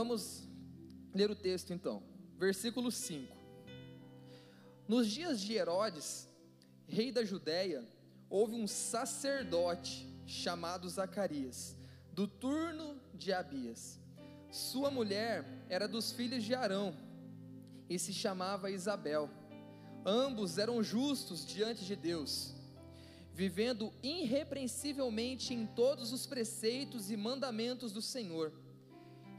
Vamos ler o texto então. Versículo 5. Nos dias de Herodes, rei da Judéia, houve um sacerdote chamado Zacarias, do turno de Abias. Sua mulher era dos filhos de Arão e se chamava Isabel. Ambos eram justos diante de Deus, vivendo irrepreensivelmente em todos os preceitos e mandamentos do Senhor.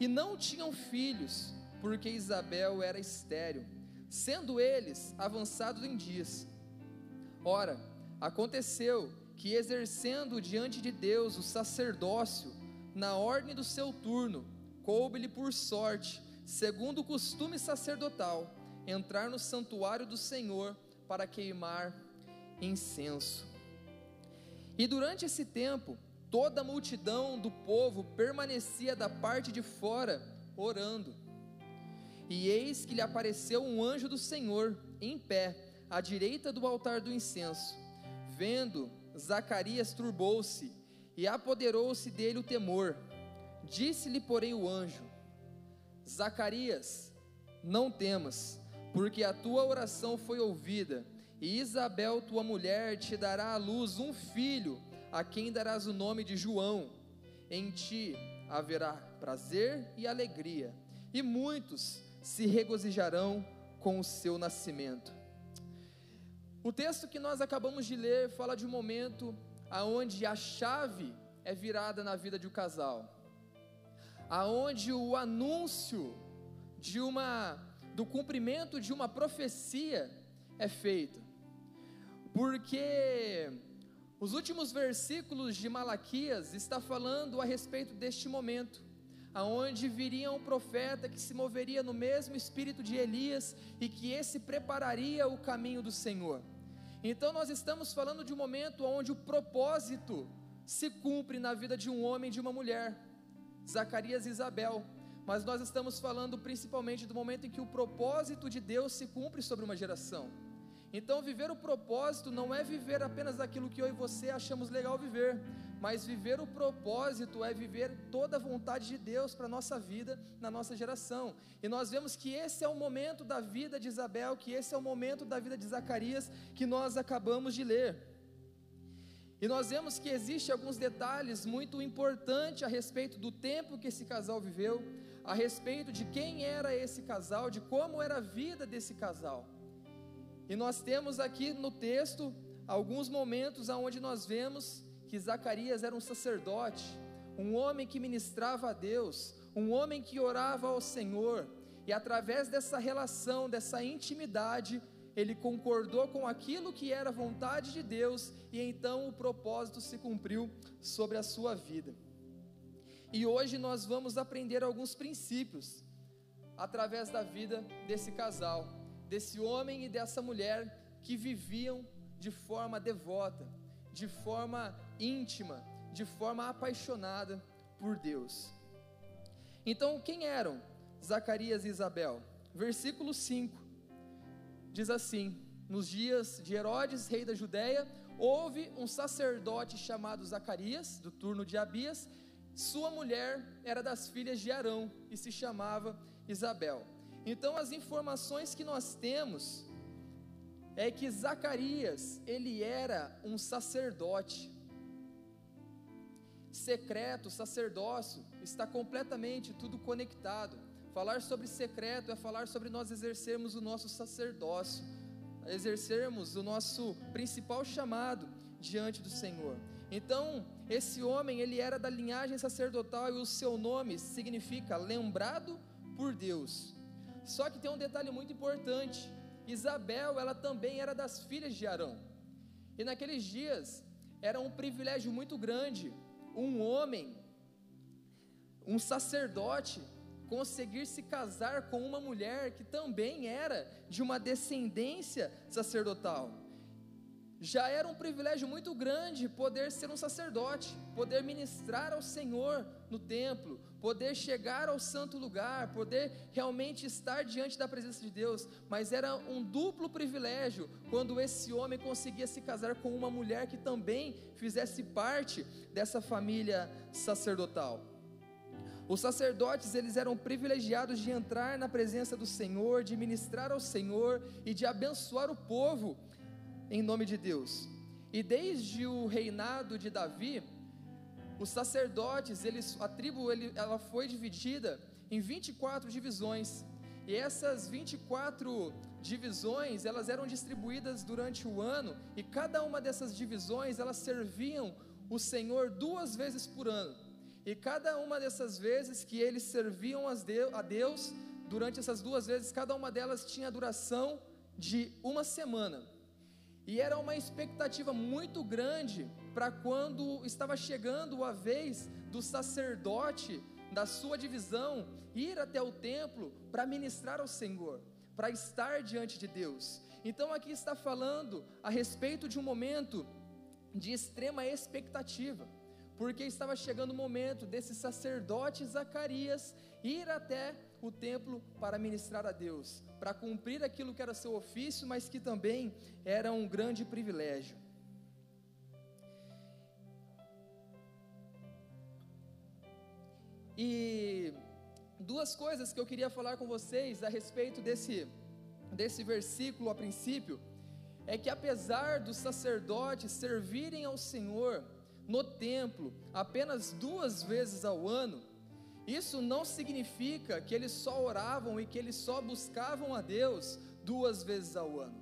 E não tinham filhos, porque Isabel era estéril, sendo eles avançados em dias. Ora, aconteceu que, exercendo diante de Deus o sacerdócio, na ordem do seu turno, coube-lhe por sorte, segundo o costume sacerdotal, entrar no santuário do Senhor para queimar incenso. E durante esse tempo, toda a multidão do povo permanecia da parte de fora, orando. E eis que lhe apareceu um anjo do Senhor, em pé, à direita do altar do incenso. Vendo, Zacarias turbou-se e apoderou-se dele o temor. Disse-lhe, porém, o anjo: Zacarias, não temas, porque a tua oração foi ouvida, e Isabel, tua mulher, te dará à luz um filho, a quem darás o nome de João. Em ti haverá prazer e alegria, e muitos se regozijarão com o seu nascimento. O texto que nós acabamos de ler fala de um momento aonde a chave é virada na vida de um casal, aonde o anúncio de uma do cumprimento de uma profecia é feito. Porque os últimos versículos de Malaquias está falando a respeito deste momento, aonde viria um profeta que se moveria no mesmo espírito de Elias e que esse prepararia o caminho do Senhor. Então nós estamos falando de um momento onde o propósito se cumpre na vida de um homem e de uma mulher, Zacarias e Isabel. Mas nós estamos falando principalmente do momento em que o propósito de Deus se cumpre sobre uma geração. Então, viver o propósito não é viver apenas aquilo que eu e você achamos legal viver, mas viver o propósito é viver toda a vontade de Deus para a nossa vida, na nossa geração. E nós vemos que esse é o momento da vida de Isabel, que esse é o momento da vida de Zacarias que nós acabamos de ler. E nós vemos que existe alguns detalhes muito importantes a respeito do tempo que esse casal viveu, a respeito de quem era esse casal, de como era a vida desse casal. E nós temos aqui no texto alguns momentos onde nós vemos que Zacarias era um sacerdote, um homem que ministrava a Deus, um homem que orava ao Senhor, e através dessa relação, dessa intimidade, ele concordou com aquilo que era vontade de Deus, e então o propósito se cumpriu sobre a sua vida. E hoje nós vamos aprender alguns princípios através da vida desse casal desse homem e dessa mulher que viviam de forma devota, de forma íntima, de forma apaixonada por Deus. Então, quem eram Zacarias e Isabel? Versículo 5 diz assim: Nos dias de Herodes, rei da Judéia, houve um sacerdote chamado Zacarias, do turno de Abias. Sua mulher era das filhas de Arão e se chamava Isabel. Então as informações que nós temos é que Zacarias, ele era um sacerdote. Secreto, sacerdócio, está completamente tudo conectado. Falar sobre secreto é falar sobre nós exercermos o nosso sacerdócio, exercermos o nosso principal chamado diante do Senhor. Então, esse homem, ele era da linhagem sacerdotal e o seu nome significa lembrado por Deus. Só que tem um detalhe muito importante: Isabel, ela também era das filhas de Arão. E naqueles dias era um privilégio muito grande um homem, um sacerdote, conseguir se casar com uma mulher que também era de uma descendência sacerdotal já era um privilégio muito grande poder ser um sacerdote, poder ministrar ao Senhor no templo, poder chegar ao santo lugar, poder realmente estar diante da presença de Deus, mas era um duplo privilégio quando esse homem conseguia se casar com uma mulher que também fizesse parte dessa família sacerdotal. Os sacerdotes, eles eram privilegiados de entrar na presença do Senhor, de ministrar ao Senhor e de abençoar o povo em nome de Deus. E desde o reinado de Davi, os sacerdotes, eles, a tribo ele, ela foi dividida em 24 divisões. E essas 24 divisões, elas eram distribuídas durante o ano, e cada uma dessas divisões, elas serviam o Senhor duas vezes por ano. E cada uma dessas vezes que eles serviam a Deus, durante essas duas vezes, cada uma delas tinha a duração de uma semana. E era uma expectativa muito grande para quando estava chegando a vez do sacerdote da sua divisão ir até o templo para ministrar ao Senhor, para estar diante de Deus. Então aqui está falando a respeito de um momento de extrema expectativa, porque estava chegando o momento desse sacerdote Zacarias ir até o templo para ministrar a Deus, para cumprir aquilo que era seu ofício, mas que também era um grande privilégio. E duas coisas que eu queria falar com vocês a respeito desse, desse versículo a princípio, é que apesar dos sacerdotes servirem ao Senhor no templo apenas duas vezes ao ano, isso não significa que eles só oravam e que eles só buscavam a Deus duas vezes ao ano.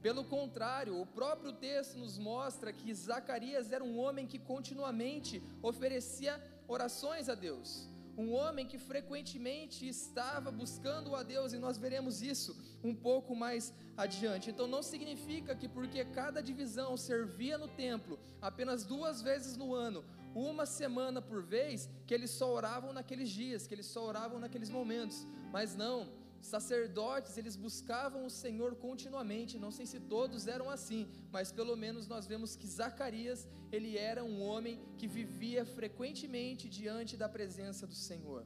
Pelo contrário, o próprio texto nos mostra que Zacarias era um homem que continuamente oferecia orações a Deus. Um homem que frequentemente estava buscando a Deus, e nós veremos isso um pouco mais adiante. Então, não significa que porque cada divisão servia no templo apenas duas vezes no ano, uma semana por vez, que eles só oravam naqueles dias, que eles só oravam naqueles momentos. Mas não, sacerdotes, eles buscavam o Senhor continuamente, não sei se todos eram assim, mas pelo menos nós vemos que Zacarias, ele era um homem que vivia frequentemente diante da presença do Senhor.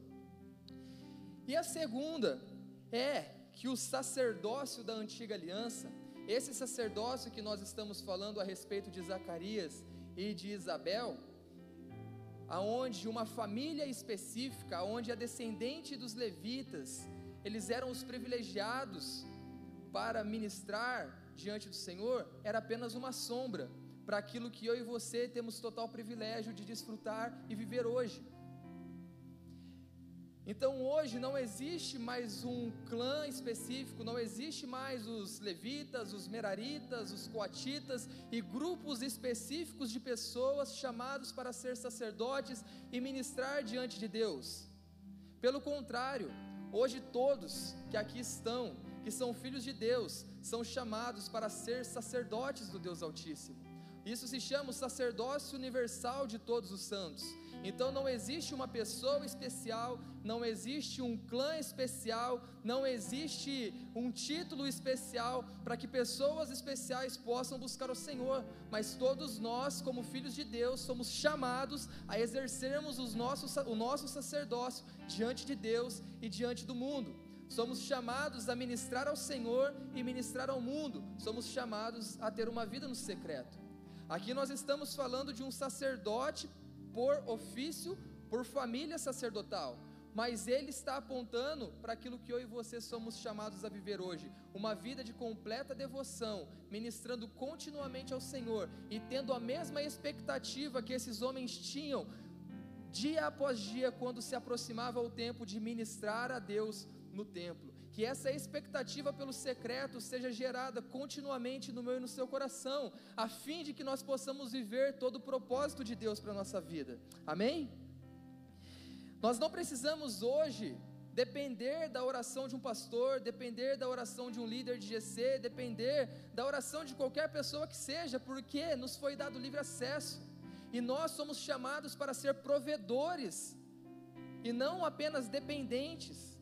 E a segunda é que o sacerdócio da antiga aliança, esse sacerdócio que nós estamos falando a respeito de Zacarias e de Isabel, aonde uma família específica, aonde a descendente dos levitas, eles eram os privilegiados para ministrar diante do Senhor, era apenas uma sombra para aquilo que eu e você temos total privilégio de desfrutar e viver hoje. Então hoje não existe mais um clã específico, não existe mais os levitas, os meraritas, os coatitas e grupos específicos de pessoas chamados para ser sacerdotes e ministrar diante de Deus. Pelo contrário, Hoje todos que aqui estão, que são filhos de Deus, são chamados para ser sacerdotes do Deus Altíssimo. Isso se chama o sacerdócio universal de todos os santos. Então não existe uma pessoa especial, não existe um clã especial, não existe um título especial para que pessoas especiais possam buscar o Senhor, mas todos nós, como filhos de Deus, somos chamados a exercermos os nossos, o nosso sacerdócio diante de Deus e diante do mundo. Somos chamados a ministrar ao Senhor e ministrar ao mundo. Somos chamados a ter uma vida no secreto. Aqui nós estamos falando de um sacerdote por ofício, por família sacerdotal, mas ele está apontando para aquilo que eu e você somos chamados a viver hoje, uma vida de completa devoção, ministrando continuamente ao Senhor e tendo a mesma expectativa que esses homens tinham dia após dia quando se aproximava o tempo de ministrar a Deus no templo que essa expectativa pelo secreto seja gerada continuamente no meu e no seu coração, a fim de que nós possamos viver todo o propósito de Deus para a nossa vida. Amém? Nós não precisamos hoje depender da oração de um pastor, depender da oração de um líder de GC, depender da oração de qualquer pessoa que seja, porque nos foi dado livre acesso. E nós somos chamados para ser provedores e não apenas dependentes.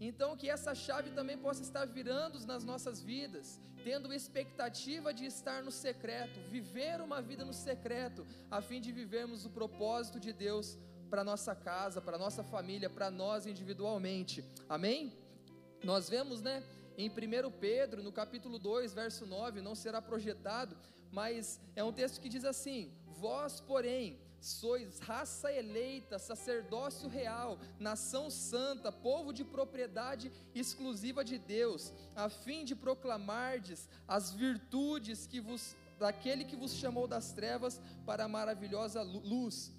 Então, que essa chave também possa estar virando nas nossas vidas, tendo expectativa de estar no secreto, viver uma vida no secreto, a fim de vivermos o propósito de Deus para nossa casa, para nossa família, para nós individualmente. Amém? Nós vemos, né, em 1 Pedro, no capítulo 2, verso 9, não será projetado, mas é um texto que diz assim: Vós, porém, sois raça eleita, sacerdócio real, nação santa, povo de propriedade exclusiva de Deus, a fim de proclamardes as virtudes que vos daquele que vos chamou das trevas para a maravilhosa luz.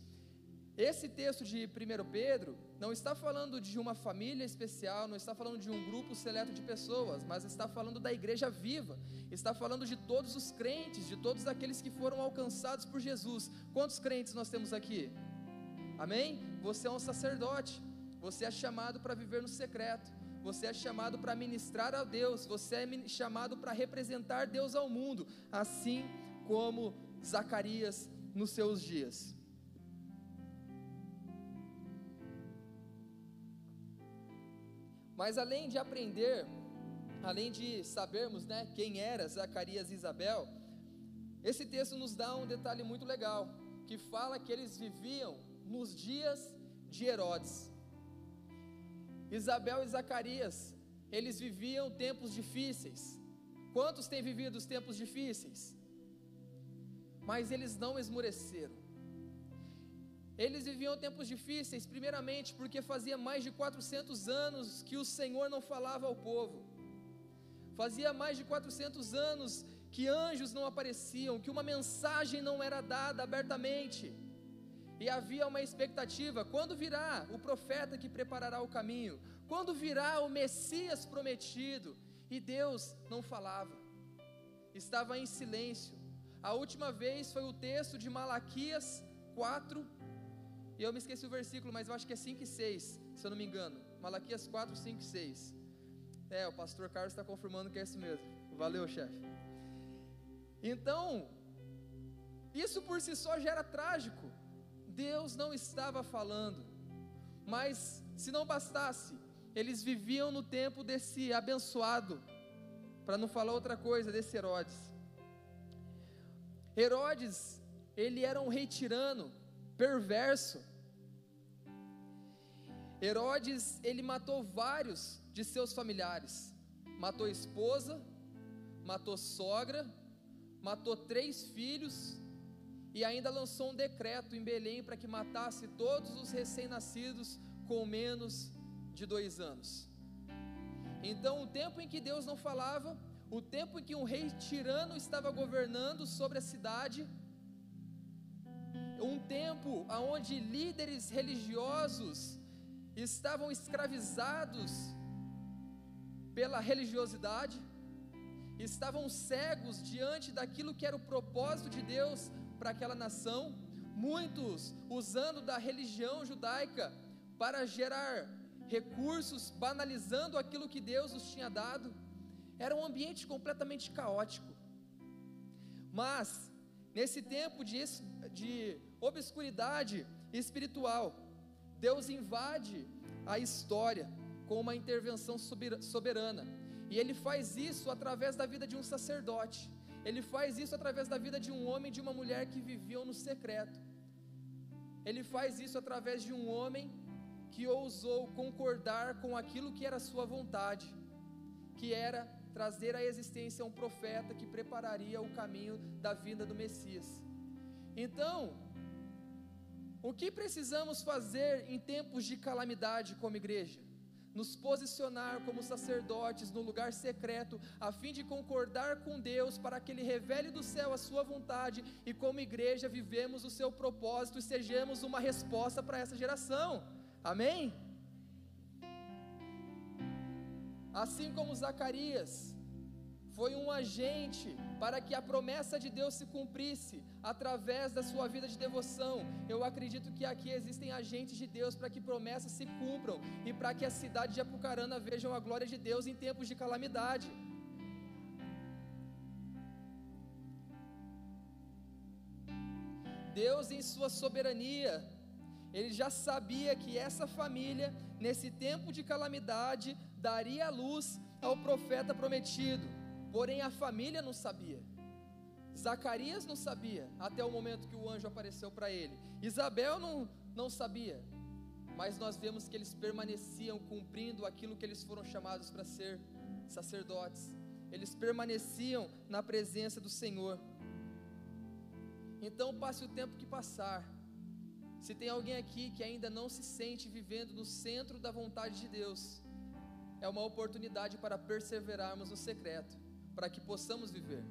Esse texto de 1 Pedro não está falando de uma família especial, não está falando de um grupo seleto de pessoas, mas está falando da igreja viva, está falando de todos os crentes, de todos aqueles que foram alcançados por Jesus. Quantos crentes nós temos aqui? Amém? Você é um sacerdote, você é chamado para viver no secreto, você é chamado para ministrar a Deus, você é chamado para representar Deus ao mundo, assim como Zacarias nos seus dias. Mas além de aprender, além de sabermos né, quem era Zacarias e Isabel, esse texto nos dá um detalhe muito legal, que fala que eles viviam nos dias de Herodes. Isabel e Zacarias, eles viviam tempos difíceis. Quantos têm vivido os tempos difíceis? Mas eles não esmoreceram. Eles viviam tempos difíceis, primeiramente porque fazia mais de 400 anos que o Senhor não falava ao povo. Fazia mais de 400 anos que anjos não apareciam, que uma mensagem não era dada abertamente. E havia uma expectativa: quando virá o profeta que preparará o caminho? Quando virá o Messias prometido? E Deus não falava, estava em silêncio. A última vez foi o texto de Malaquias 4, e eu me esqueci o versículo, mas eu acho que é 5 e 6, se eu não me engano. Malaquias 4, 5 e 6. É, o pastor Carlos está confirmando que é isso mesmo. Valeu, chefe. Então, isso por si só já era trágico. Deus não estava falando. Mas, se não bastasse, eles viviam no tempo desse abençoado, para não falar outra coisa, desse Herodes. Herodes, ele era um rei tirano, perverso. Herodes, ele matou vários de seus familiares. Matou esposa, matou sogra, matou três filhos e ainda lançou um decreto em Belém para que matasse todos os recém-nascidos com menos de dois anos. Então, o tempo em que Deus não falava, o tempo em que um rei tirano estava governando sobre a cidade, um tempo onde líderes religiosos estavam escravizados pela religiosidade, estavam cegos diante daquilo que era o propósito de Deus para aquela nação, muitos usando da religião judaica para gerar recursos, banalizando aquilo que Deus os tinha dado. Era um ambiente completamente caótico. Mas, nesse tempo de, de obscuridade espiritual, Deus invade a história com uma intervenção soberana, e Ele faz isso através da vida de um sacerdote, Ele faz isso através da vida de um homem e de uma mulher que viviam no secreto, Ele faz isso através de um homem que ousou concordar com aquilo que era sua vontade, que era trazer à existência um profeta que prepararia o caminho da vinda do Messias. Então, o que precisamos fazer em tempos de calamidade como igreja? Nos posicionar como sacerdotes no lugar secreto, a fim de concordar com Deus para que Ele revele do céu a Sua vontade e, como igreja, vivemos o Seu propósito e sejamos uma resposta para essa geração. Amém? Assim como Zacarias, foi um agente para que a promessa de Deus se cumprisse através da sua vida de devoção. Eu acredito que aqui existem agentes de Deus para que promessas se cumpram e para que a cidade de Apucarana vejam a glória de Deus em tempos de calamidade. Deus, em Sua soberania, Ele já sabia que essa família, nesse tempo de calamidade, daria luz ao profeta prometido. Porém, a família não sabia. Zacarias não sabia, até o momento que o anjo apareceu para ele. Isabel não, não sabia. Mas nós vemos que eles permaneciam cumprindo aquilo que eles foram chamados para ser sacerdotes. Eles permaneciam na presença do Senhor. Então, passe o tempo que passar, Se tem alguém aqui que ainda não se sente vivendo no centro da vontade de Deus, é uma oportunidade para perseverarmos no secreto, para que possamos viver.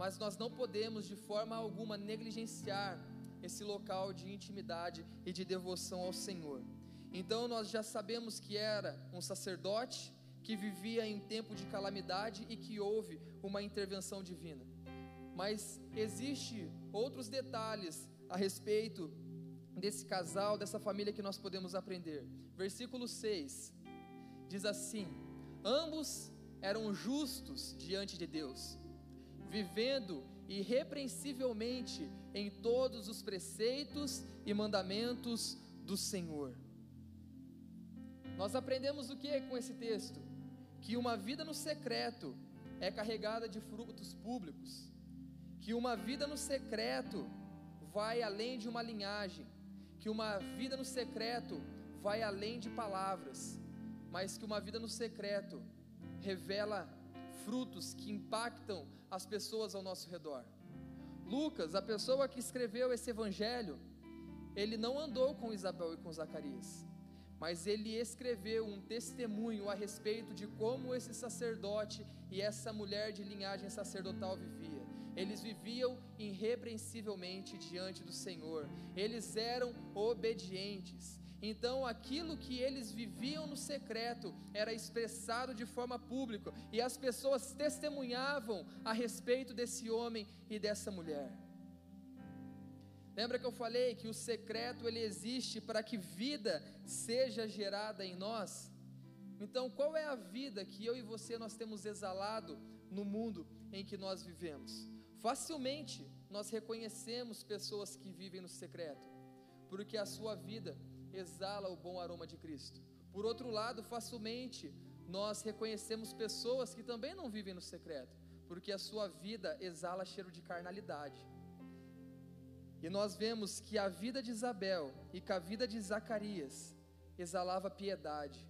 Mas nós não podemos de forma alguma negligenciar esse local de intimidade e de devoção ao Senhor. Então nós já sabemos que era um sacerdote que vivia em tempo de calamidade e que houve uma intervenção divina. Mas existe outros detalhes a respeito desse casal, dessa família que nós podemos aprender. Versículo 6 diz assim: Ambos eram justos diante de Deus, vivendo irrepreensivelmente em todos os preceitos e mandamentos do Senhor. Nós aprendemos o que com esse texto? Que uma vida no secreto é carregada de frutos públicos, que uma vida no secreto vai além de uma linhagem, que uma vida no secreto vai além de palavras, mas que uma vida no secreto revela frutos que impactam as pessoas ao nosso redor. Lucas, a pessoa que escreveu esse evangelho, ele não andou com Isabel e com Zacarias, mas ele escreveu um testemunho a respeito de como esse sacerdote e essa mulher de linhagem sacerdotal vivia. Eles viviam irrepreensivelmente diante do Senhor, eles eram obedientes, então, aquilo que eles viviam no secreto era expressado de forma pública, e as pessoas testemunhavam a respeito desse homem e dessa mulher. Lembra que eu falei que o secreto ele existe para que vida seja gerada em nós? Então, qual é a vida que eu e você nós temos exalado no mundo em que nós vivemos? Facilmente nós reconhecemos pessoas que vivem no secreto, porque a sua vida exala o bom aroma de Cristo. Por outro lado, facilmente nós reconhecemos pessoas que também não vivem no secreto, porque a sua vida exala cheiro de carnalidade. E nós vemos que a vida de Isabel e que a vida de Zacarias exalava piedade,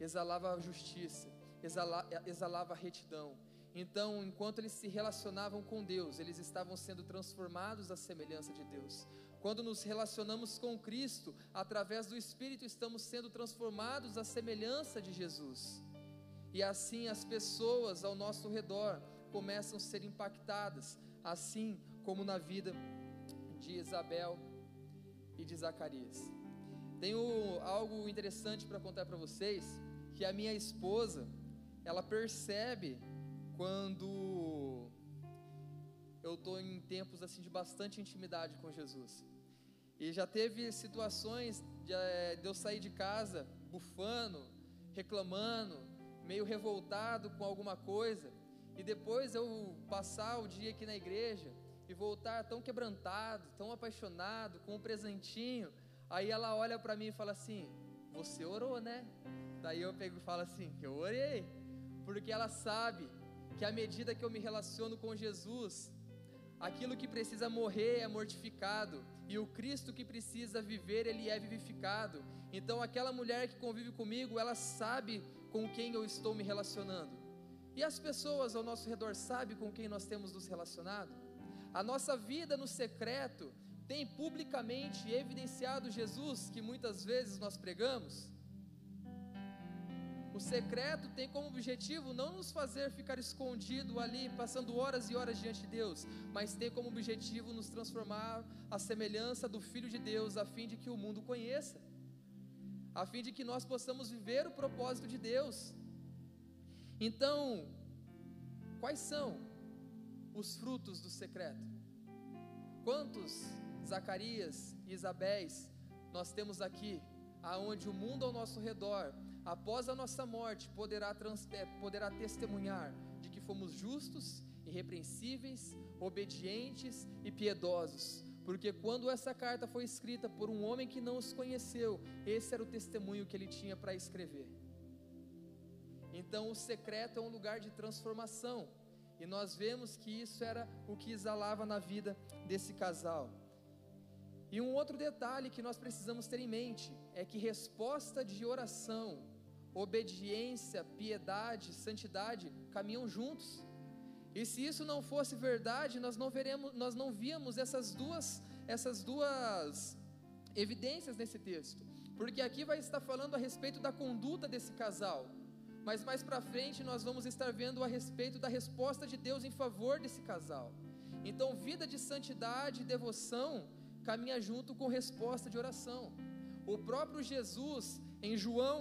exalava justiça, exala, exalava retidão. Então, enquanto eles se relacionavam com Deus, eles estavam sendo transformados à semelhança de Deus. Quando nos relacionamos com Cristo, através do Espírito, estamos sendo transformados à semelhança de Jesus. E assim as pessoas ao nosso redor começam a ser impactadas, assim como na vida de Isabel e de Zacarias. Tenho algo interessante para contar para vocês, que a minha esposa, ela percebe quando eu estou em tempos assim de bastante intimidade com Jesus. E já teve situações de, eh, de eu sair de casa bufando, reclamando, meio revoltado com alguma coisa, e depois eu passar o dia aqui na igreja e voltar tão quebrantado, tão apaixonado, com um presentinho. Aí ela olha para mim e fala assim: Você orou, né? Daí eu pego e falo assim: Eu orei, porque ela sabe que à medida que eu me relaciono com Jesus, aquilo que precisa morrer é mortificado, e o Cristo que precisa viver, ele é vivificado. Então, aquela mulher que convive comigo, ela sabe com quem eu estou me relacionando. E as pessoas ao nosso redor sabem com quem nós temos nos relacionado? A nossa vida no secreto tem publicamente evidenciado Jesus que muitas vezes nós pregamos? O secreto tem como objetivo não nos fazer ficar escondido ali, passando horas e horas diante de Deus, mas tem como objetivo nos transformar à semelhança do Filho de Deus, a fim de que o mundo conheça, a fim de que nós possamos viver o propósito de Deus. Então, quais são os frutos do secreto? Quantos Zacarias e Isabéis nós temos aqui, aonde o mundo ao nosso redor após a nossa morte, poderá, trans, é, poderá testemunhar de que fomos justos, irrepreensíveis, obedientes e piedosos. Porque quando essa carta foi escrita por um homem que não os conheceu, esse era o testemunho que ele tinha para escrever. Então, o secreto é um lugar de transformação, e nós vemos que isso era o que exalava na vida desse casal. E um outro detalhe que nós precisamos ter em mente é que resposta de oração obediência, piedade, santidade caminham juntos. E se isso não fosse verdade, nós não veremos, nós não víamos essas duas, essas duas evidências nesse texto, porque aqui vai estar falando a respeito da conduta desse casal, mas mais para frente nós vamos estar vendo a respeito da resposta de Deus em favor desse casal. Então, vida de santidade e devoção caminha junto com resposta de oração. O próprio Jesus, em João,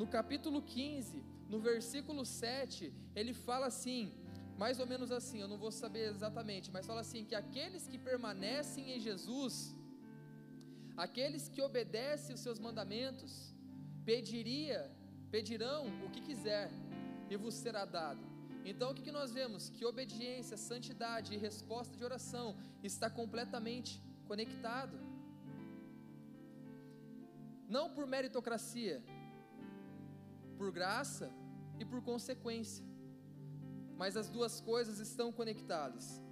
no capítulo 15, no versículo 7, ele fala assim: mais ou menos assim, eu não vou saber exatamente, mas fala assim: que aqueles que permanecem em Jesus, aqueles que obedecem os seus mandamentos, pediria, pedirão o que quiser e vos será dado. Então o que, que nós vemos? Que obediência, santidade e resposta de oração está completamente conectado. Não por meritocracia, por graça e por consequência mas as duas coisas estão conectadas.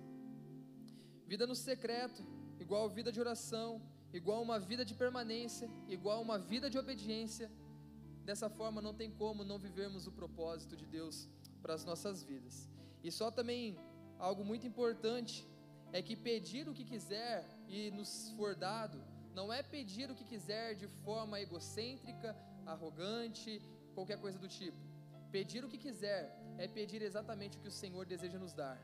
Vida no secreto, igual vida de oração, igual uma vida de permanência, igual uma vida de obediência. Dessa forma não tem como não vivermos o propósito de Deus para as nossas vidas. E só também algo muito importante é que pedir o que quiser e nos for dado, não é pedir o que quiser de forma egocêntrica, arrogante, qualquer coisa do tipo. Pedir o que quiser é pedir exatamente o que o Senhor deseja nos dar.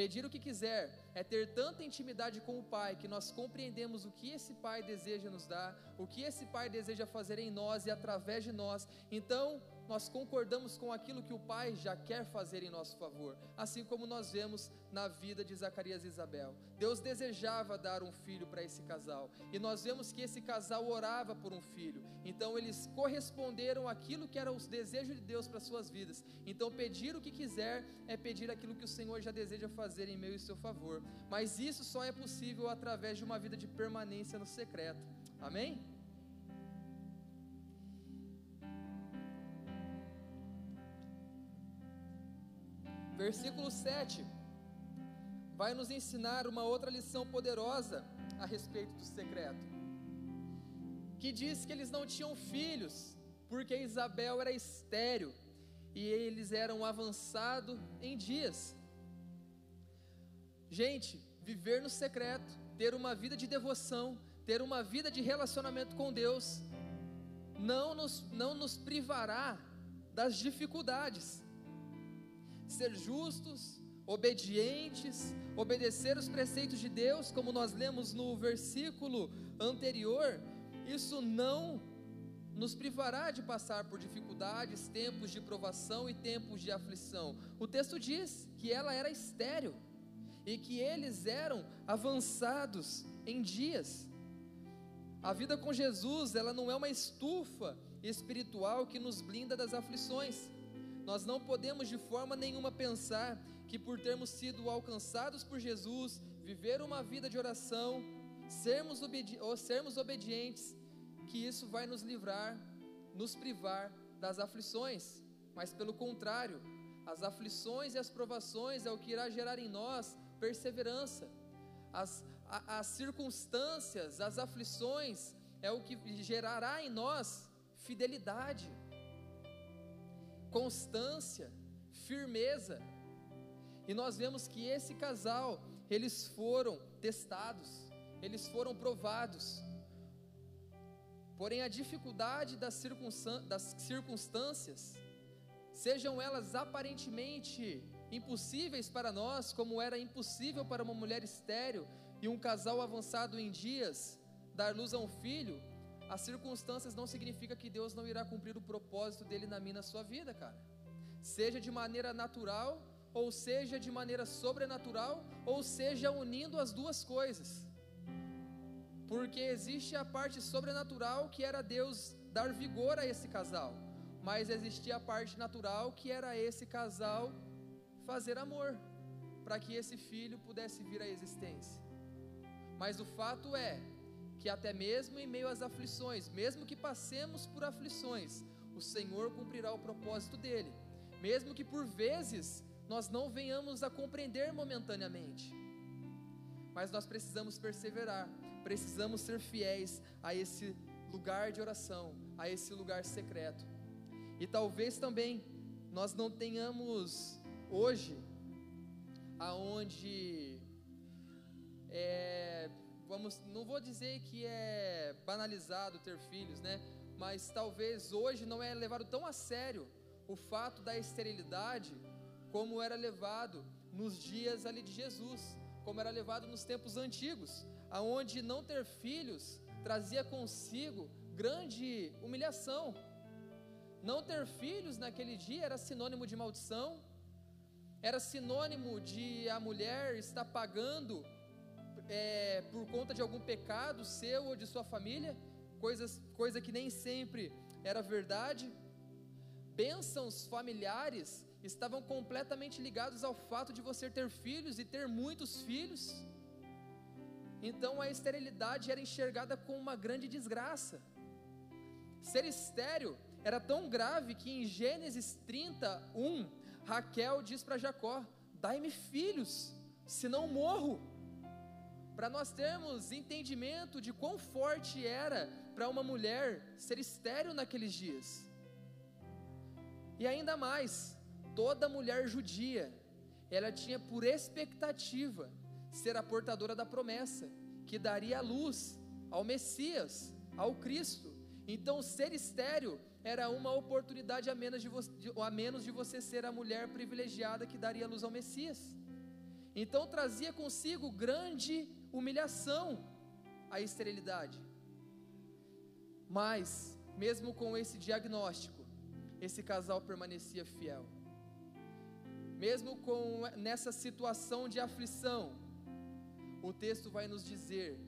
Pedir o que quiser é ter tanta intimidade com o Pai que nós compreendemos o que esse Pai deseja nos dar, o que esse Pai deseja fazer em nós e através de nós. Então, nós concordamos com aquilo que o Pai já quer fazer em nosso favor, assim como nós vemos na vida de Zacarias e Isabel. Deus desejava dar um filho para esse casal, e nós vemos que esse casal orava por um filho, então eles corresponderam àquilo que era os desejos de Deus para suas vidas. Então, pedir o que quiser é pedir aquilo que o Senhor já deseja fazer em meu e seu favor, mas isso só é possível através de uma vida de permanência no secreto. Amém? Versículo 7 vai nos ensinar uma outra lição poderosa a respeito do secreto. Que diz que eles não tinham filhos, porque Isabel era estéril e eles eram avançados em dias. Gente, viver no secreto, ter uma vida de devoção, ter uma vida de relacionamento com Deus, não nos, não nos privará das dificuldades ser justos, obedientes, obedecer os preceitos de Deus, como nós lemos no versículo anterior, isso não nos privará de passar por dificuldades, tempos de provação e tempos de aflição. O texto diz que ela era estéril e que eles eram avançados em dias. A vida com Jesus, ela não é uma estufa espiritual que nos blinda das aflições. Nós não podemos de forma nenhuma pensar que por termos sido alcançados por Jesus, viver uma vida de oração, sermos, obedi sermos obedientes, que isso vai nos livrar, nos privar das aflições. Mas pelo contrário, as aflições e as provações é o que irá gerar em nós perseverança. As, a, as circunstâncias, as aflições é o que gerará em nós fidelidade constância, firmeza. E nós vemos que esse casal, eles foram testados, eles foram provados. Porém, a dificuldade das, circunstâncias, sejam elas aparentemente impossíveis para nós, como era impossível para uma mulher estéril e um casal avançado em dias dar luz a um filho, as circunstâncias não significa que Deus não irá cumprir o propósito dele na minha na sua vida, cara. Seja de maneira natural, ou seja de maneira sobrenatural, ou seja unindo as duas coisas. Porque existe a parte sobrenatural que era Deus dar vigor a esse casal, mas existia a parte natural que era esse casal fazer amor, para que esse filho pudesse vir à existência. Mas o fato é que até mesmo em meio às aflições, mesmo que passemos por aflições, o Senhor cumprirá o propósito dele, mesmo que por vezes nós não venhamos a compreender momentaneamente. Mas nós precisamos perseverar, precisamos ser fiéis a esse lugar de oração, a esse lugar secreto. E talvez também nós não tenhamos hoje aonde é, vamos, não vou dizer que é banalizado ter filhos, né? Mas talvez hoje não é levado tão a sério o fato da esterilidade como era levado nos dias ali de Jesus, como era levado nos tempos antigos, aonde não ter filhos trazia consigo grande humilhação. Não ter filhos naquele dia era sinônimo de maldição, era sinônimo de a mulher estar pagando é, por conta de algum pecado seu ou de sua família, coisas, coisa que nem sempre era verdade. Bênçãos familiares estavam completamente ligados ao fato de você ter filhos e ter muitos filhos. Então a esterilidade era enxergada como uma grande desgraça. Ser estéril era tão grave que em Gênesis 31, Raquel diz para Jacó: Dai-me filhos, senão morro. Para nós termos entendimento de quão forte era para uma mulher ser estéril naqueles dias. E ainda mais, toda mulher judia, ela tinha por expectativa ser a portadora da promessa, que daria a luz ao Messias, ao Cristo. Então, ser estéril era uma oportunidade a menos de, você, a menos de você ser a mulher privilegiada que daria luz ao Messias. Então, trazia consigo grande humilhação a esterilidade. Mas, mesmo com esse diagnóstico, esse casal permanecia fiel. Mesmo com nessa situação de aflição, o texto vai nos dizer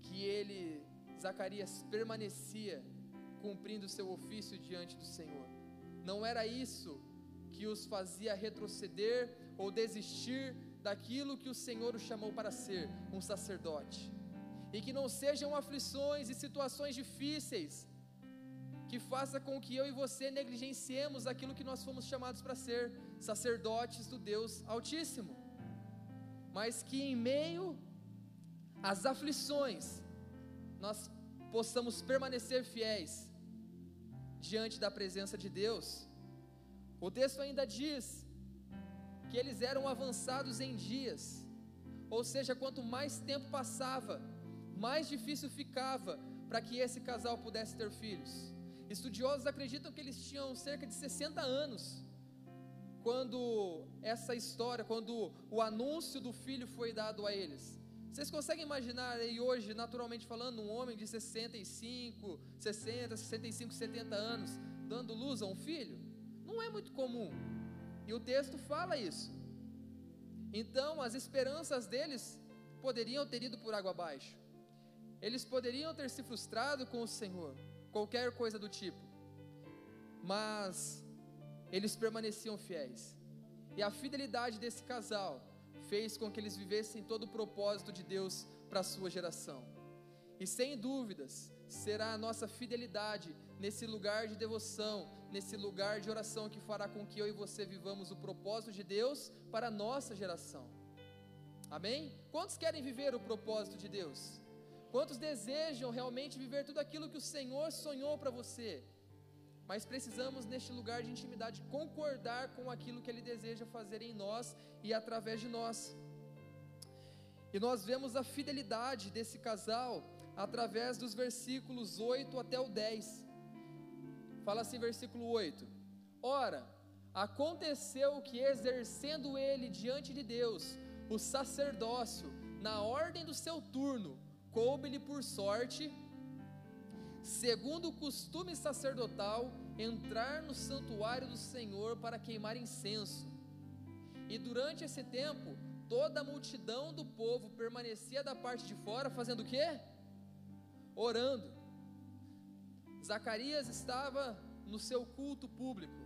que ele, Zacarias, permanecia cumprindo seu ofício diante do Senhor. Não era isso que os fazia retroceder ou desistir daquilo que o Senhor o chamou para ser, um sacerdote. E que não sejam aflições e situações difíceis que faça com que eu e você negligenciemos aquilo que nós fomos chamados para ser, sacerdotes do Deus Altíssimo. Mas que em meio às aflições nós possamos permanecer fiéis diante da presença de Deus. O texto ainda diz que eles eram avançados em dias, ou seja, quanto mais tempo passava, mais difícil ficava para que esse casal pudesse ter filhos. Estudiosos acreditam que eles tinham cerca de 60 anos quando essa história, quando o anúncio do filho foi dado a eles. Vocês conseguem imaginar aí hoje, naturalmente falando, um homem de 65, 60, 65, 70 anos dando luz a um filho? Não é muito comum. E o texto fala isso. Então, as esperanças deles poderiam ter ido por água abaixo. Eles poderiam ter se frustrado com o Senhor, qualquer coisa do tipo. Mas eles permaneciam fiéis. E a fidelidade desse casal fez com que eles vivessem todo o propósito de Deus para a sua geração. E sem dúvidas, será a nossa fidelidade nesse lugar de devoção, nesse lugar de oração que fará com que eu e você vivamos o propósito de Deus para a nossa geração. Amém? Quantos querem viver o propósito de Deus? Quantos desejam realmente viver tudo aquilo que o Senhor sonhou para você? mas precisamos, neste lugar de intimidade, concordar com aquilo que Ele deseja fazer em nós e através de nós. E nós vemos a fidelidade desse casal através dos versículos 8 até o 10. Fala assim, versículo 8: Ora, aconteceu que, exercendo ele diante de Deus o sacerdócio, na ordem do seu turno, coube-lhe por sorte segundo o costume sacerdotal, entrar no santuário do Senhor para queimar incenso. E durante esse tempo, toda a multidão do povo permanecia da parte de fora, fazendo o quê? Orando. Zacarias estava no seu culto público.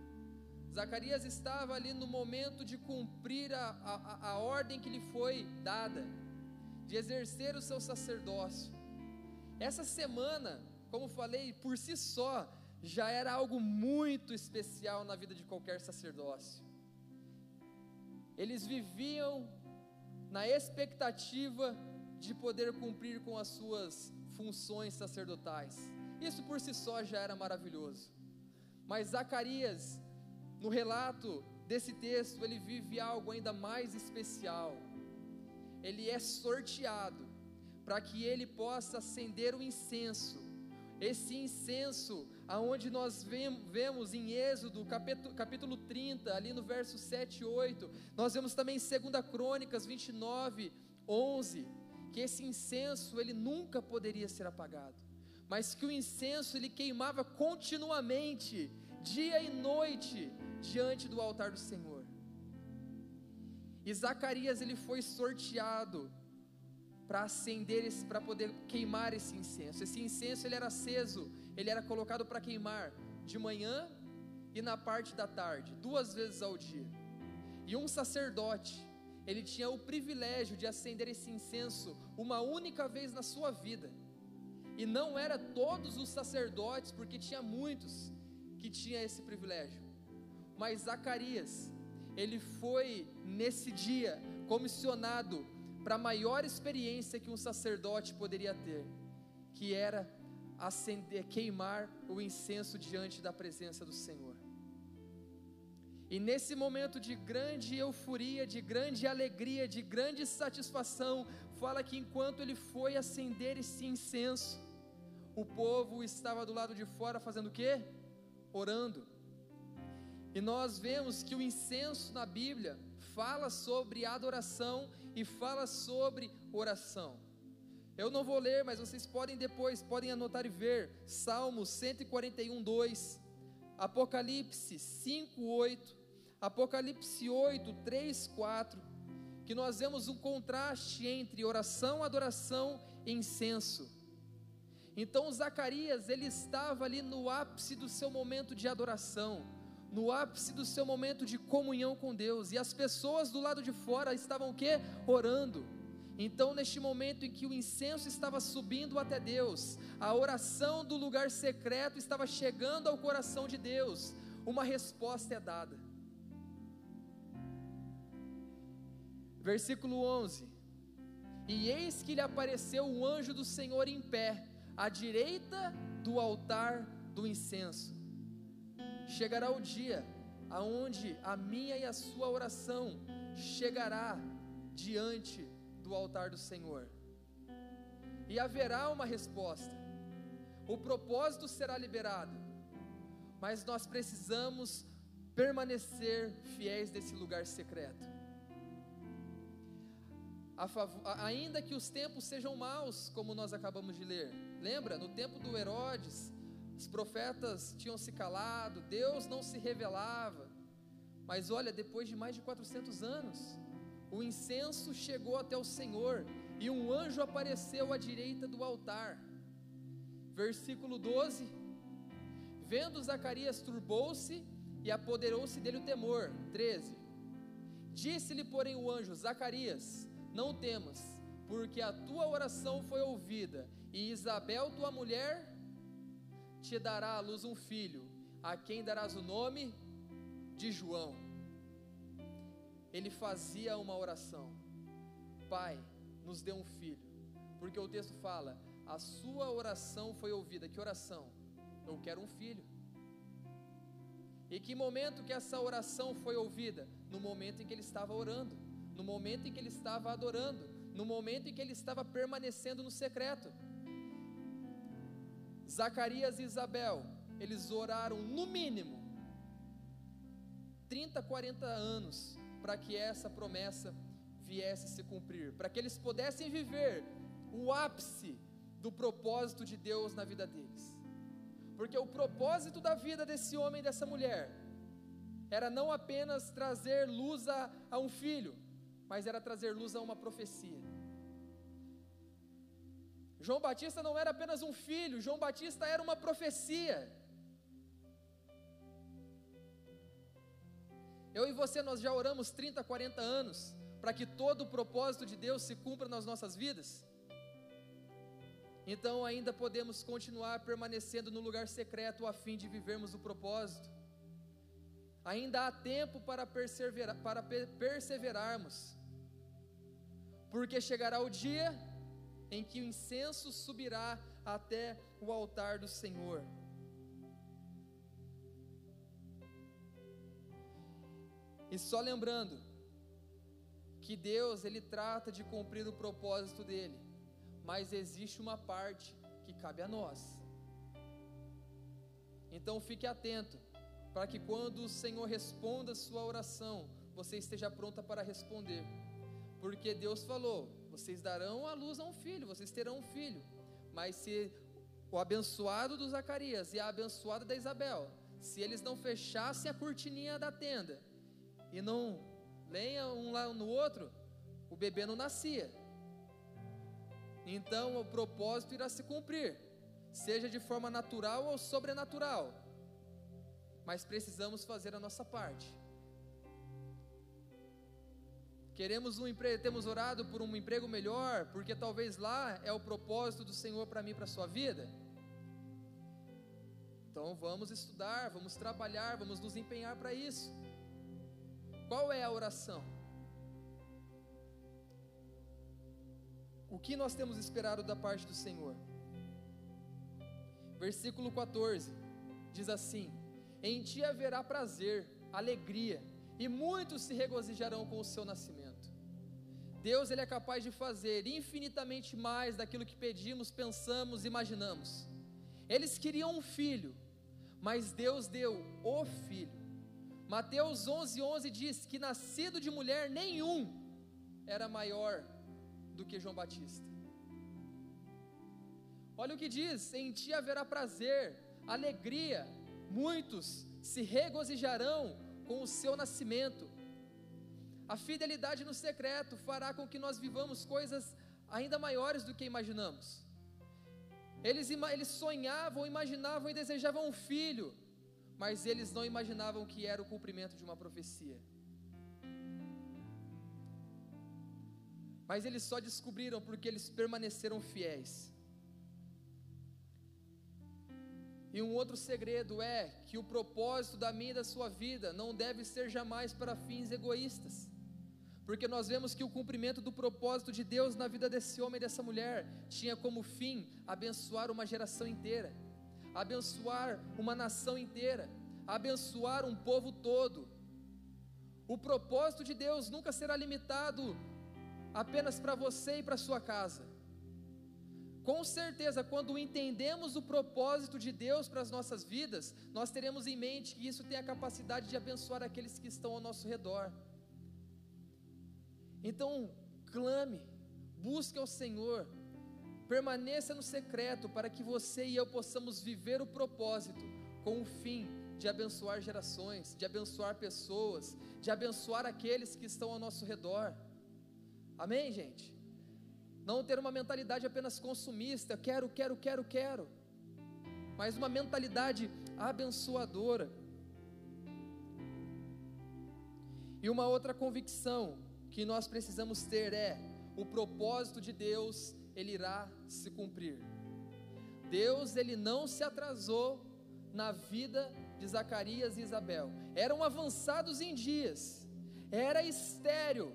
Zacarias estava ali no momento de cumprir a, a, a ordem que lhe foi dada, de exercer o seu sacerdócio. Essa semana, como falei, por si só já era algo muito especial na vida de qualquer sacerdócio. Eles viviam na expectativa de poder cumprir com as suas funções sacerdotais. Isso por si só já era maravilhoso. Mas Zacarias, no relato desse texto, ele vive algo ainda mais especial. Ele é sorteado para que ele possa acender o incenso. Esse incenso, aonde nós vemos em Êxodo, capítulo, capítulo 30, ali no verso 7 e 8, nós vemos também em 2 Crônicas 29, 11, que esse incenso ele nunca poderia ser apagado, mas que o incenso ele queimava continuamente, dia e noite, diante do altar do Senhor. E Zacarias ele foi sorteado para acender esse, para poder queimar esse incenso. Esse incenso ele era aceso, ele era colocado para queimar de manhã e na parte da tarde, duas vezes ao dia. E um sacerdote, ele tinha o privilégio de acender esse incenso uma única vez na sua vida. E não era todos os sacerdotes, porque tinha muitos que tinha esse privilégio. Mas Zacarias, ele foi nesse dia comissionado para a maior experiência que um sacerdote poderia ter, que era acender, queimar o incenso diante da presença do Senhor. E nesse momento de grande euforia, de grande alegria, de grande satisfação, fala que enquanto ele foi acender esse incenso, o povo estava do lado de fora fazendo o quê? Orando. E nós vemos que o incenso na Bíblia fala sobre adoração e fala sobre oração. Eu não vou ler, mas vocês podem depois, podem anotar e ver. Salmos 141, 2, Apocalipse 5, 8, Apocalipse 8, 3, 4, que nós vemos um contraste entre oração, adoração e incenso. Então Zacarias, ele estava ali no ápice do seu momento de adoração no ápice do seu momento de comunhão com Deus, e as pessoas do lado de fora estavam o quê? Orando. Então, neste momento em que o incenso estava subindo até Deus, a oração do lugar secreto estava chegando ao coração de Deus, uma resposta é dada. Versículo 11: E eis que lhe apareceu o anjo do Senhor em pé, à direita do altar do incenso. Chegará o dia aonde a minha e a sua oração chegará diante do altar do Senhor. E haverá uma resposta. O propósito será liberado. Mas nós precisamos permanecer fiéis desse lugar secreto. Favor, ainda que os tempos sejam maus, como nós acabamos de ler. Lembra? No tempo do Herodes, os profetas tinham se calado, Deus não se revelava. Mas olha, depois de mais de 400 anos, o incenso chegou até o Senhor e um anjo apareceu à direita do altar. Versículo 12: Vendo Zacarias, turbou-se e apoderou-se dele o temor. 13: Disse-lhe, porém, o anjo: Zacarias, não temas, porque a tua oração foi ouvida, e Isabel, tua mulher, te dará à luz um filho, a quem darás o nome de João. Ele fazia uma oração: Pai, nos dê um filho, porque o texto fala: a sua oração foi ouvida. Que oração? Eu quero um filho. E que momento que essa oração foi ouvida? No momento em que ele estava orando, no momento em que ele estava adorando, no momento em que ele estava permanecendo no secreto. Zacarias e Isabel, eles oraram no mínimo 30, 40 anos para que essa promessa viesse se cumprir, para que eles pudessem viver o ápice do propósito de Deus na vida deles. Porque o propósito da vida desse homem e dessa mulher era não apenas trazer luz a, a um filho, mas era trazer luz a uma profecia. João Batista não era apenas um filho, João Batista era uma profecia. Eu e você, nós já oramos 30, 40 anos para que todo o propósito de Deus se cumpra nas nossas vidas. Então ainda podemos continuar permanecendo no lugar secreto a fim de vivermos o propósito. Ainda há tempo para, perseverar, para perseverarmos, porque chegará o dia em que o incenso subirá até o altar do Senhor. E só lembrando que Deus ele trata de cumprir o propósito dele, mas existe uma parte que cabe a nós. Então fique atento, para que quando o Senhor responda a sua oração, você esteja pronta para responder. Porque Deus falou: vocês darão a luz a um filho, vocês terão um filho. Mas se o abençoado do Zacarias e a abençoada da Isabel, se eles não fechassem a cortininha da tenda e não lenha um lá no outro, o bebê não nascia. Então o propósito irá se cumprir, seja de forma natural ou sobrenatural. Mas precisamos fazer a nossa parte. Queremos um emprego, temos orado por um emprego melhor, porque talvez lá é o propósito do Senhor para mim, para a sua vida. Então vamos estudar, vamos trabalhar, vamos nos empenhar para isso. Qual é a oração? O que nós temos esperado da parte do Senhor? Versículo 14 diz assim: Em ti haverá prazer, alegria, e muitos se regozijarão com o seu nascimento. Deus ele é capaz de fazer infinitamente mais daquilo que pedimos, pensamos, imaginamos. Eles queriam um filho, mas Deus deu o filho. Mateus 11:11 11 diz que nascido de mulher nenhum era maior do que João Batista. Olha o que diz: em ti haverá prazer, alegria, muitos se regozijarão com o seu nascimento. A fidelidade no secreto fará com que nós vivamos coisas ainda maiores do que imaginamos. Eles, eles sonhavam, imaginavam e desejavam um filho, mas eles não imaginavam que era o cumprimento de uma profecia. Mas eles só descobriram porque eles permaneceram fiéis. E um outro segredo é que o propósito da minha e da sua vida não deve ser jamais para fins egoístas. Porque nós vemos que o cumprimento do propósito de Deus na vida desse homem e dessa mulher tinha como fim abençoar uma geração inteira, abençoar uma nação inteira, abençoar um povo todo. O propósito de Deus nunca será limitado apenas para você e para sua casa. Com certeza, quando entendemos o propósito de Deus para as nossas vidas, nós teremos em mente que isso tem a capacidade de abençoar aqueles que estão ao nosso redor. Então, clame, busque ao Senhor, permaneça no secreto para que você e eu possamos viver o propósito com o fim de abençoar gerações, de abençoar pessoas, de abençoar aqueles que estão ao nosso redor. Amém, gente? Não ter uma mentalidade apenas consumista, quero, quero, quero, quero, mas uma mentalidade abençoadora. E uma outra convicção que nós precisamos ter é: o propósito de Deus, ele irá se cumprir. Deus, ele não se atrasou na vida de Zacarias e Isabel. Eram avançados em dias. Era estéreo,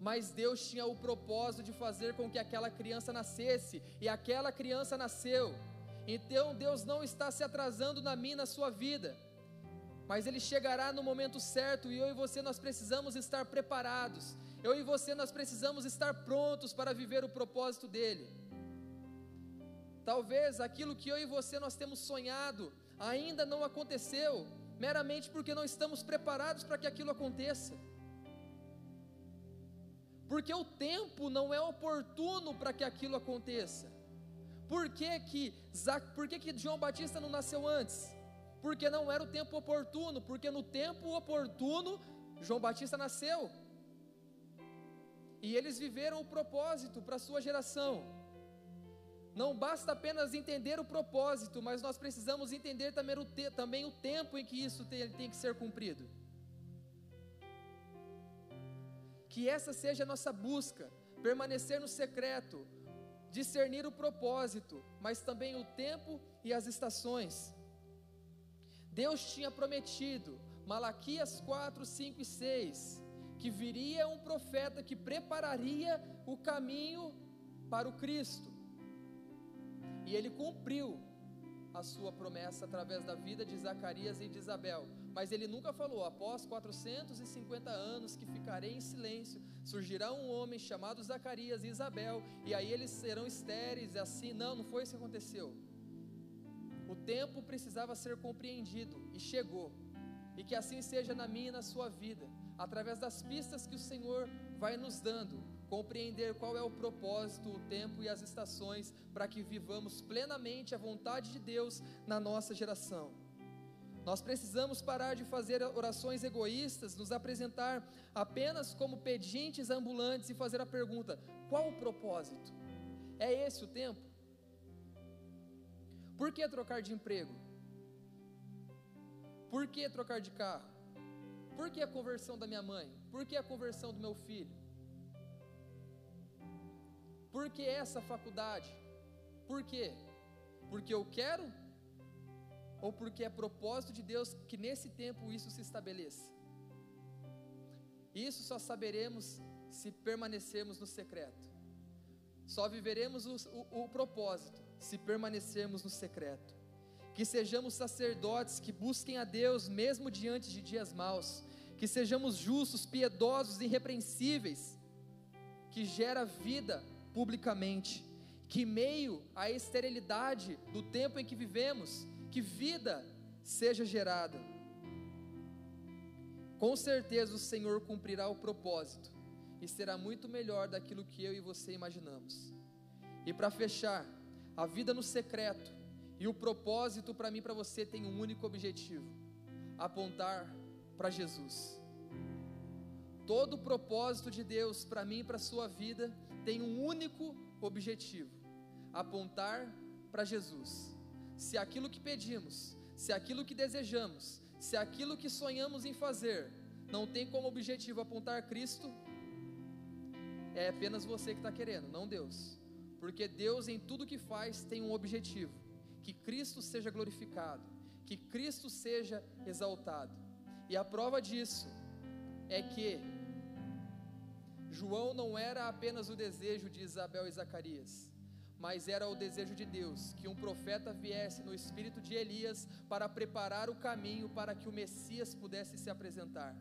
mas Deus tinha o propósito de fazer com que aquela criança nascesse, e aquela criança nasceu. Então Deus não está se atrasando na minha, na sua vida, mas Ele chegará no momento certo, e eu e você nós precisamos estar preparados, eu e você nós precisamos estar prontos para viver o propósito dEle. Talvez aquilo que eu e você nós temos sonhado ainda não aconteceu, meramente porque não estamos preparados para que aquilo aconteça porque o tempo não é oportuno para que aquilo aconteça. Por que que, por que que João Batista não nasceu antes? Porque não era o tempo oportuno, porque no tempo oportuno João Batista nasceu. E eles viveram o propósito para a sua geração. Não basta apenas entender o propósito, mas nós precisamos entender também o, te, também o tempo em que isso tem, tem que ser cumprido. Que essa seja a nossa busca, permanecer no secreto, discernir o propósito, mas também o tempo e as estações. Deus tinha prometido, Malaquias 4, 5 e 6, que viria um profeta que prepararia o caminho para o Cristo. E ele cumpriu a sua promessa através da vida de Zacarias e de Isabel. Mas ele nunca falou, após 450 anos que ficarei em silêncio surgirá um homem chamado Zacarias e Isabel, e aí eles serão estéreis, assim. Não, não foi isso que aconteceu. Tempo precisava ser compreendido e chegou. E que assim seja na minha e na sua vida, através das pistas que o Senhor vai nos dando, compreender qual é o propósito, o tempo e as estações para que vivamos plenamente a vontade de Deus na nossa geração. Nós precisamos parar de fazer orações egoístas, nos apresentar apenas como pedintes ambulantes e fazer a pergunta: qual o propósito? É esse o tempo? Por que trocar de emprego? Por que trocar de carro? Por que a conversão da minha mãe? Por que a conversão do meu filho? Por que essa faculdade? Por quê? Porque eu quero? Ou porque é propósito de Deus que nesse tempo isso se estabeleça? Isso só saberemos se permanecermos no secreto. Só viveremos o, o, o propósito se permanecermos no secreto. Que sejamos sacerdotes que busquem a Deus mesmo diante de dias maus. Que sejamos justos, piedosos, irrepreensíveis. Que gera vida publicamente. Que meio à esterilidade do tempo em que vivemos, que vida seja gerada. Com certeza o Senhor cumprirá o propósito e será muito melhor daquilo que eu e você imaginamos. E para fechar, a vida no secreto e o propósito para mim para você tem um único objetivo: apontar para Jesus. Todo o propósito de Deus para mim e para a sua vida tem um único objetivo: apontar para Jesus. Se aquilo que pedimos, se aquilo que desejamos, se aquilo que sonhamos em fazer não tem como objetivo apontar Cristo, é apenas você que está querendo, não Deus. Porque Deus em tudo que faz tem um objetivo: que Cristo seja glorificado, que Cristo seja exaltado. E a prova disso é que João não era apenas o desejo de Isabel e Zacarias, mas era o desejo de Deus que um profeta viesse no espírito de Elias para preparar o caminho para que o Messias pudesse se apresentar.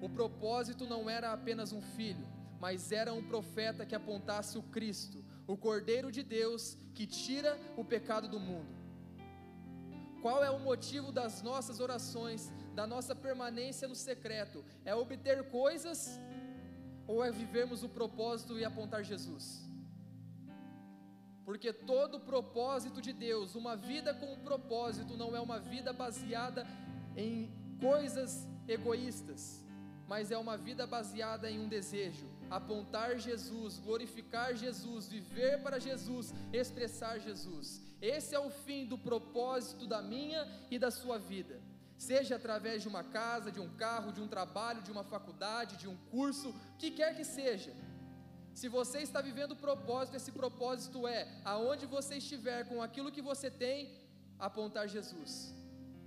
O propósito não era apenas um filho, mas era um profeta que apontasse o Cristo, o Cordeiro de Deus que tira o pecado do mundo. Qual é o motivo das nossas orações, da nossa permanência no secreto? É obter coisas ou é vivermos o propósito e apontar Jesus? Porque todo propósito de Deus, uma vida com um propósito, não é uma vida baseada em coisas egoístas, mas é uma vida baseada em um desejo: apontar Jesus, glorificar Jesus, viver para Jesus, expressar Jesus. Esse é o fim do propósito da minha e da sua vida seja através de uma casa, de um carro, de um trabalho, de uma faculdade, de um curso, o que quer que seja. Se você está vivendo o propósito, esse propósito é, aonde você estiver com aquilo que você tem, apontar Jesus.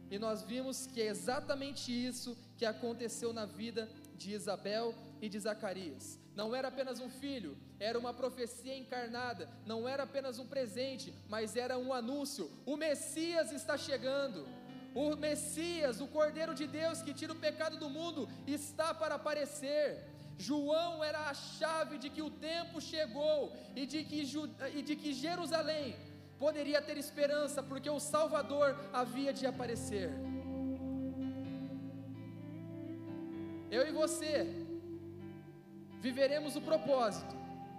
E nós vimos que é exatamente isso que aconteceu na vida de Isabel e de Zacarias. Não era apenas um filho, era uma profecia encarnada, não era apenas um presente, mas era um anúncio: o Messias está chegando. O Messias, o Cordeiro de Deus que tira o pecado do mundo, está para aparecer. João era a chave de que o tempo chegou e de que, e de que Jerusalém poderia ter esperança, porque o Salvador havia de aparecer. Eu e você viveremos o propósito,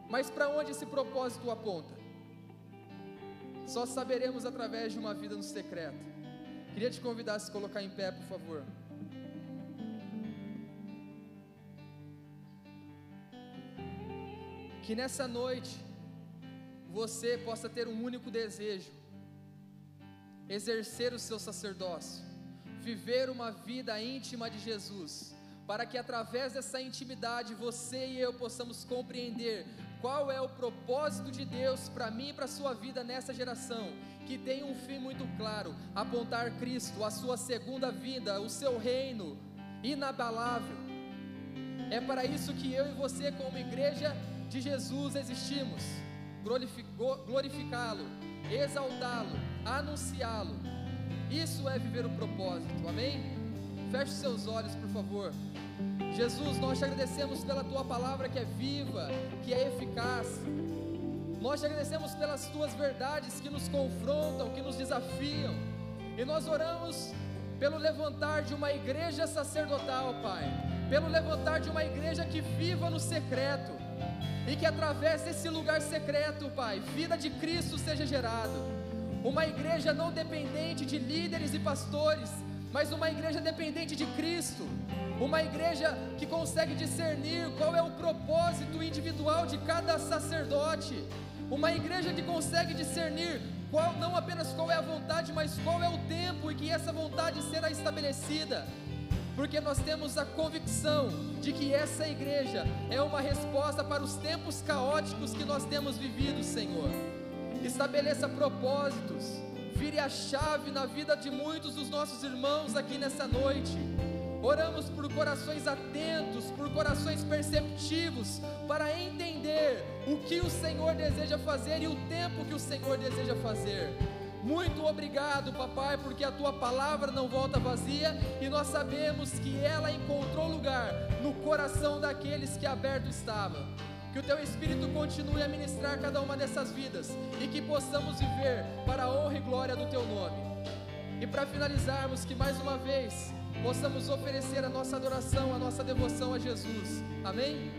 mas para onde esse propósito aponta? Só saberemos através de uma vida no secreto. Queria te convidar a se colocar em pé, por favor. Que nessa noite você possa ter um único desejo: exercer o seu sacerdócio, viver uma vida íntima de Jesus, para que através dessa intimidade você e eu possamos compreender qual é o propósito de Deus para mim e para a sua vida nessa geração, que tem um fim muito claro: apontar Cristo, a sua segunda vida, o seu reino inabalável. É para isso que eu e você, como igreja de Jesus, existimos: glorificá-lo, exaltá-lo, anunciá-lo. Isso é viver o propósito, amém? Feche seus olhos, por favor. Jesus, nós te agradecemos pela tua palavra que é viva, que é eficaz. Nós te agradecemos pelas tuas verdades que nos confrontam, que nos desafiam. E nós oramos pelo levantar de uma igreja sacerdotal, Pai. Pelo levantar de uma igreja que viva no secreto. E que através desse lugar secreto, Pai, vida de Cristo seja gerado. Uma igreja não dependente de líderes e pastores, mas uma igreja dependente de Cristo uma igreja que consegue discernir qual é o propósito individual de cada sacerdote, uma igreja que consegue discernir qual não apenas qual é a vontade, mas qual é o tempo em que essa vontade será estabelecida. Porque nós temos a convicção de que essa igreja é uma resposta para os tempos caóticos que nós temos vivido, Senhor. Estabeleça propósitos, vire a chave na vida de muitos dos nossos irmãos aqui nessa noite Oramos por corações atentos, por corações perceptivos, para entender o que o Senhor deseja fazer e o tempo que o Senhor deseja fazer. Muito obrigado, papai, porque a tua palavra não volta vazia e nós sabemos que ela encontrou lugar no coração daqueles que aberto estava. Que o teu Espírito continue a ministrar cada uma dessas vidas e que possamos viver para a honra e glória do teu nome. E para finalizarmos, que mais uma vez possamos oferecer a nossa adoração, a nossa devoção a Jesus. Amém?